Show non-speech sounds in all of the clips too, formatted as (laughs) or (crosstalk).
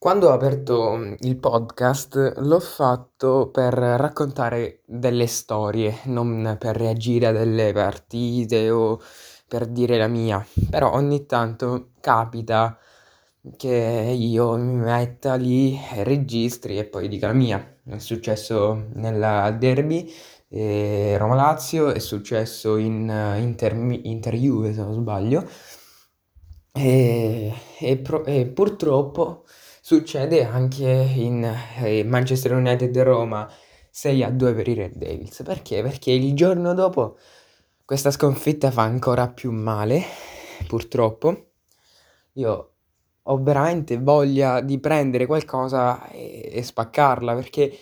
Quando ho aperto mm, il podcast l'ho fatto per raccontare delle storie, non per reagire a delle partite o per dire la mia. Però ogni tanto capita che io mi metta lì, registri e poi dica la mia. È successo nella derby eh, Roma-Lazio, è successo in uh, Inter, Inter se non sbaglio. E, e, pro- e purtroppo Succede anche in eh, Manchester United Roma 6 a 2 per i Red Devils. Perché? Perché il giorno dopo questa sconfitta fa ancora più male, purtroppo. Io ho veramente voglia di prendere qualcosa e, e spaccarla perché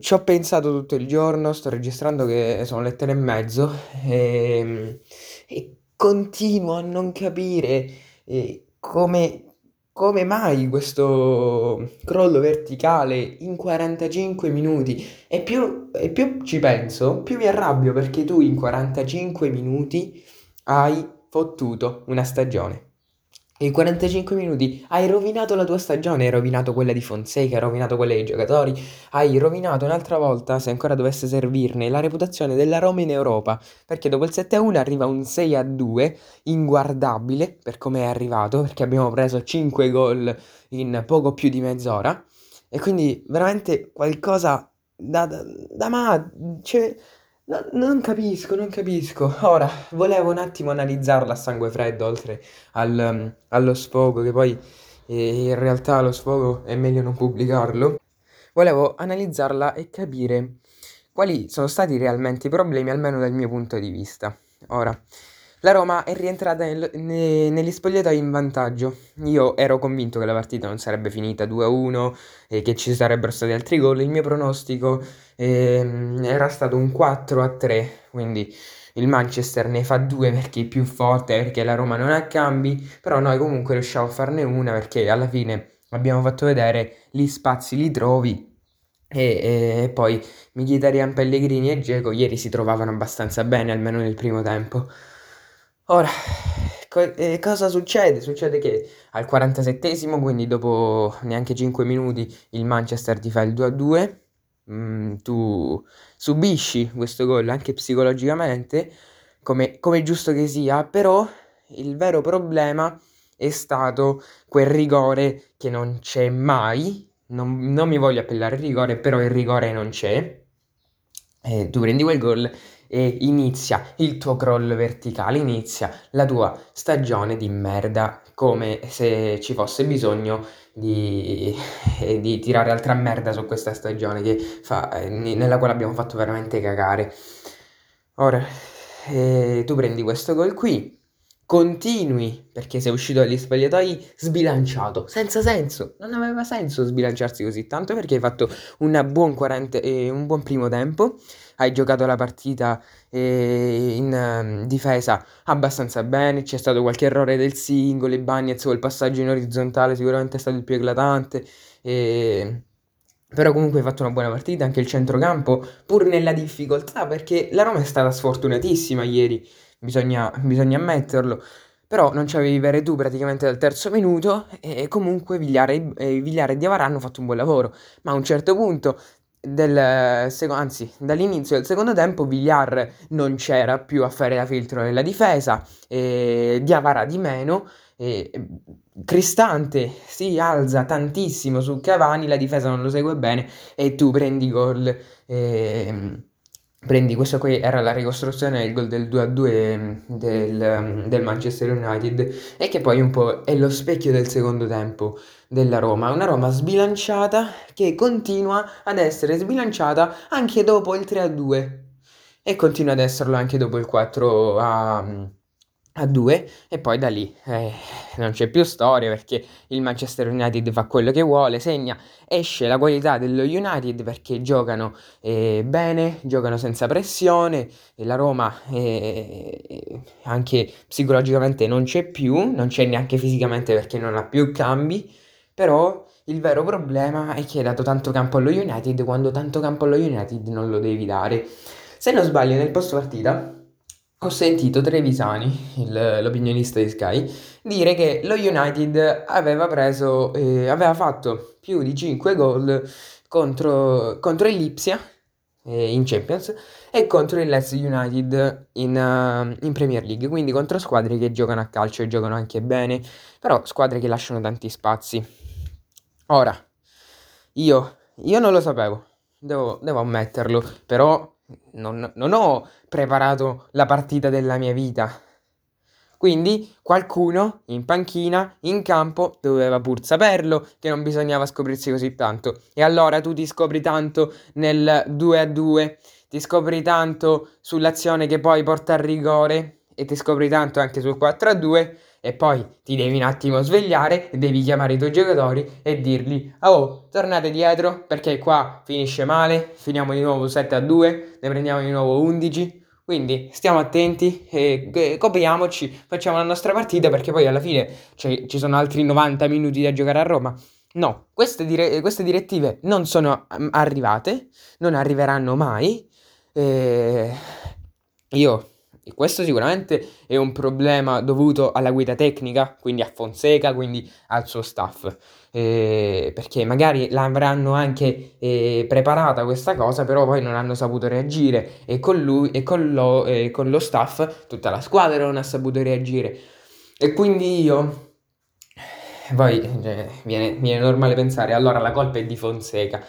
ci ho pensato tutto il giorno, sto registrando che sono le tre e mezzo e, e continuo a non capire eh, come come mai questo crollo verticale in 45 minuti? E più, e più ci penso, più mi arrabbio perché tu in 45 minuti hai fottuto una stagione. In 45 minuti hai rovinato la tua stagione, hai rovinato quella di Fonseca, hai rovinato quella dei giocatori, hai rovinato un'altra volta, se ancora dovesse servirne, la reputazione della Roma in Europa, perché dopo il 7-1 arriva un 6-2 inguardabile per come è arrivato, perché abbiamo preso 5 gol in poco più di mezz'ora, e quindi veramente qualcosa da, da, da ma... Cioè, No, non capisco, non capisco. Ora, volevo un attimo analizzarla a sangue freddo, oltre al, um, allo sfogo, che poi eh, in realtà lo sfogo è meglio non pubblicarlo. Volevo analizzarla e capire quali sono stati realmente i problemi, almeno dal mio punto di vista. Ora, la Roma è rientrata nel, ne, negli spogliatoi in vantaggio. Io ero convinto che la partita non sarebbe finita 2-1 e che ci sarebbero stati altri gol. Il mio pronostico eh, era stato un 4-3, quindi il Manchester ne fa due perché è più forte, perché la Roma non ha cambi, però noi comunque riusciamo a farne una perché alla fine abbiamo fatto vedere gli spazi li trovi e, e poi Mkhitaryan, Pellegrini e Geco ieri si trovavano abbastanza bene, almeno nel primo tempo. Ora, co- eh, cosa succede? Succede che al 47esimo, quindi dopo neanche 5 minuti, il Manchester ti fa il 2-2. Mm, tu subisci questo gol anche psicologicamente, come, come giusto che sia, però il vero problema è stato quel rigore che non c'è mai. Non, non mi voglio appellare il rigore, però il rigore non c'è. E tu prendi quel gol e inizia il tuo crawl verticale, inizia la tua stagione di merda, come se ci fosse bisogno di, (laughs) eh, di tirare altra merda su questa stagione fa, eh, nella quale abbiamo fatto veramente cagare. Ora, eh, tu prendi questo gol qui, continui perché sei uscito dagli spogliatoi sbilanciato, senza senso. Non aveva senso sbilanciarsi così tanto perché hai fatto buon 40, eh, un buon primo tempo hai giocato la partita eh, in um, difesa abbastanza bene, c'è stato qualche errore del singolo, Bagnez quel passaggio in orizzontale sicuramente è stato il più eclatante. Però comunque hai fatto una buona partita, anche il centrocampo, pur nella difficoltà, perché la Roma è stata sfortunatissima ieri, bisogna, bisogna ammetterlo. Però non c'avevi Veretù praticamente dal terzo minuto e comunque Vigliare, eh, Vigliare e Diavara hanno fatto un buon lavoro. Ma a un certo punto del anzi, dall'inizio del secondo tempo Villar non c'era più a fare la filtro nella difesa, e Diavara di meno, e Cristante si alza tantissimo su Cavani, la difesa non lo segue bene e tu prendi gol. E, prendi questo qui era la ricostruzione del gol del 2-2 del, del Manchester United e che poi un po' è lo specchio del secondo tempo della Roma, una Roma sbilanciata che continua ad essere sbilanciata anche dopo il 3-2 e continua ad esserlo anche dopo il 4 a a 2 e poi da lì eh, non c'è più storia perché il Manchester United fa quello che vuole, segna, esce la qualità dello United perché giocano eh, bene, giocano senza pressione la Roma eh, anche psicologicamente non c'è più, non c'è neanche fisicamente perché non ha più cambi, però il vero problema è che hai dato tanto campo allo United quando tanto campo allo United non lo devi dare. Se non sbaglio nel post partita ho sentito Trevisani, il- l'opinionista di Sky, dire che lo United aveva preso, eh, aveva fatto più di 5 gol contro, contro il Lipsia eh, in Champions e contro il Leeds United in, uh, in Premier League, quindi contro squadre che giocano a calcio e giocano anche bene, però squadre che lasciano tanti spazi. Ora, io, io non lo sapevo, devo, devo ammetterlo, però non, non ho preparato la partita della mia vita. Quindi qualcuno in panchina, in campo, doveva pur saperlo che non bisognava scoprirsi così tanto. E allora tu ti scopri tanto nel 2 a 2, ti scopri tanto sull'azione che poi porta al rigore e ti scopri tanto anche sul 4 a 2 e poi ti devi un attimo svegliare e devi chiamare i tuoi giocatori e dirgli oh tornate dietro perché qua finisce male finiamo di nuovo 7 a 2 ne prendiamo di nuovo 11 quindi stiamo attenti e, copriamoci facciamo la nostra partita perché poi alla fine cioè, ci sono altri 90 minuti da giocare a Roma. No queste, dire- queste direttive non sono mm, arrivate non arriveranno mai. E io questo sicuramente è un problema dovuto alla guida tecnica, quindi a Fonseca, quindi al suo staff. Eh, perché magari l'avranno anche eh, preparata questa cosa, però poi non hanno saputo reagire e con lui e con lo, eh, con lo staff tutta la squadra non ha saputo reagire. E quindi io poi cioè, viene, viene normale pensare, allora la colpa è di Fonseca.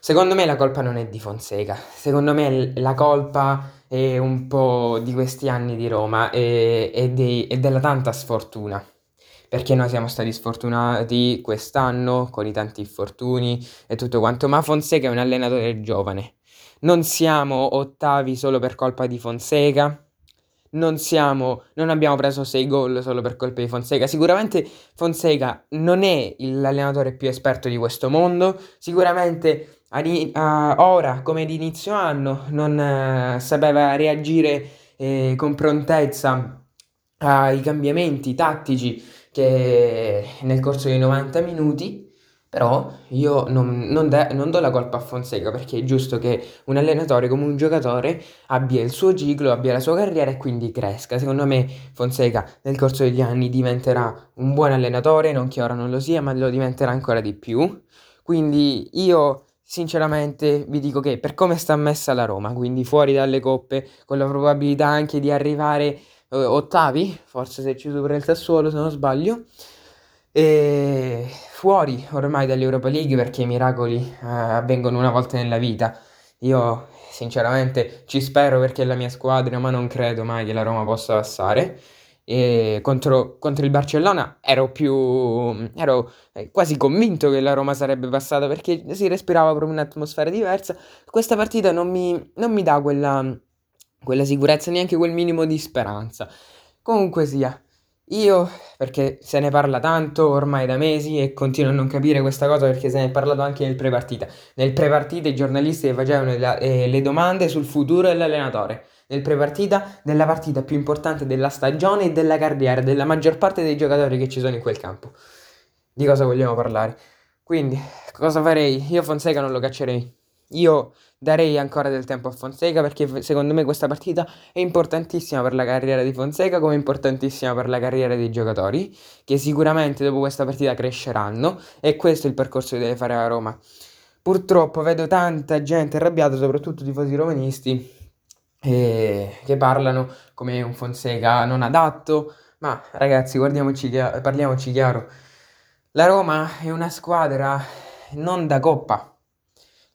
Secondo me la colpa non è di Fonseca, secondo me la colpa è un po' di questi anni di Roma e, e, dei, e della tanta sfortuna. Perché noi siamo stati sfortunati quest'anno con i tanti infortuni e tutto quanto, ma Fonseca è un allenatore giovane. Non siamo ottavi solo per colpa di Fonseca, non siamo, non abbiamo preso 6 gol solo per colpa di Fonseca. Sicuramente Fonseca non è l'allenatore più esperto di questo mondo, sicuramente ora, come di inizio anno, non uh, sapeva reagire eh, con prontezza ai cambiamenti tattici che nel corso dei 90 minuti. Però io non, non, de- non, do la colpa a Fonseca perché è giusto che un allenatore come un giocatore abbia il suo ciclo, abbia la sua carriera e quindi cresca. Secondo me Fonseca nel corso degli anni diventerà un buon allenatore, non che ora non lo sia, ma lo diventerà ancora di più. Quindi io sinceramente vi dico che per come sta messa la Roma, quindi fuori dalle coppe, con la probabilità anche di arrivare eh, ottavi, forse se ci supera il Sassuolo se non sbaglio, e fuori ormai dall'Europa League perché i miracoli eh, avvengono una volta nella vita. Io sinceramente ci spero perché è la mia squadra, ma non credo mai che la Roma possa passare contro, contro il Barcellona ero più ero eh, quasi convinto che la Roma sarebbe passata perché si respirava proprio un'atmosfera diversa. Questa partita non mi, non mi dà quella, quella sicurezza, neanche quel minimo di speranza. Comunque sia, io, perché se ne parla tanto ormai da mesi e continuo a non capire questa cosa perché se ne è parlato anche nel pre-partita. Nel pre-partita i giornalisti facevano le, eh, le domande sul futuro dell'allenatore nel pre-partita della partita più importante della stagione e della carriera della maggior parte dei giocatori che ci sono in quel campo. Di cosa vogliamo parlare? Quindi, cosa farei? Io Fonseca non lo caccerei. Io darei ancora del tempo a Fonseca perché secondo me questa partita è importantissima per la carriera di Fonseca come importantissima per la carriera dei giocatori che sicuramente dopo questa partita cresceranno e questo è il percorso che deve fare la Roma. Purtroppo vedo tanta gente arrabbiata, soprattutto tifosi romanisti, eh, che parlano come un Fonseca non adatto, ma ragazzi, guardiamoci, parliamoci chiaro. La Roma è una squadra non da coppa.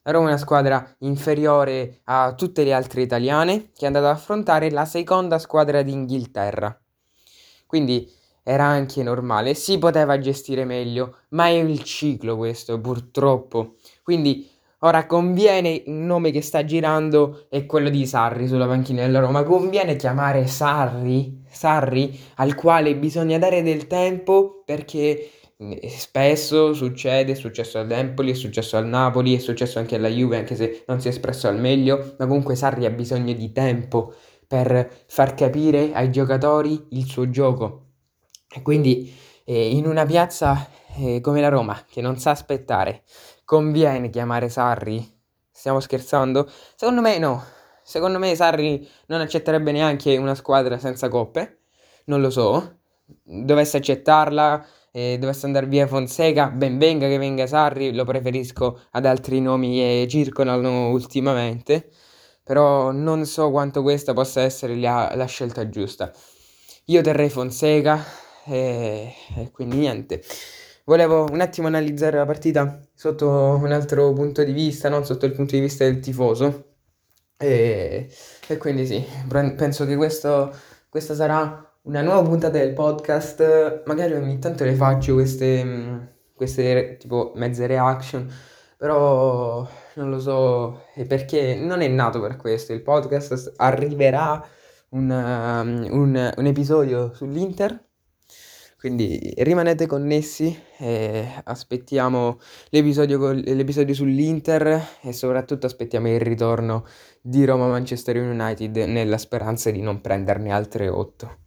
La Roma è una squadra inferiore a tutte le altre italiane che è andata ad affrontare la seconda squadra d'Inghilterra. Quindi era anche normale, si poteva gestire meglio, ma è il ciclo questo, purtroppo. Quindi Ora conviene, un nome che sta girando è quello di Sarri sulla panchina della Roma. Conviene chiamare Sarri, Sarri al quale bisogna dare del tempo perché spesso succede, è successo al Empoli, è successo al Napoli, è successo anche alla Juve, anche se non si è espresso al meglio, ma comunque Sarri ha bisogno di tempo per far capire ai giocatori il suo gioco. E quindi eh, in una piazza eh, come la Roma, che non sa aspettare, Conviene chiamare Sarri? Stiamo scherzando? Secondo me no. secondo me Sarri non accetterebbe neanche una squadra senza coppe, non lo so, dovesse accettarla e dovesse andare via Fonseca, ben venga che venga Sarri, lo preferisco ad altri nomi che circolano ultimamente, però non so quanto questa possa essere la, la scelta giusta. Io terrei Fonseca e, e quindi niente. Volevo un attimo analizzare la partita sotto un altro punto di vista, non sotto il punto di vista del tifoso. E, e quindi sì, penso che questo, questa sarà una nuova puntata del podcast. Magari ogni tanto le faccio queste, queste tipo mezze reaction, però non lo so perché non è nato per questo. Il podcast arriverà un, un, un episodio sull'Inter quindi rimanete connessi e aspettiamo l'episodio, l'episodio sull'Inter e soprattutto aspettiamo il ritorno di Roma-Manchester United nella speranza di non prenderne altre 8.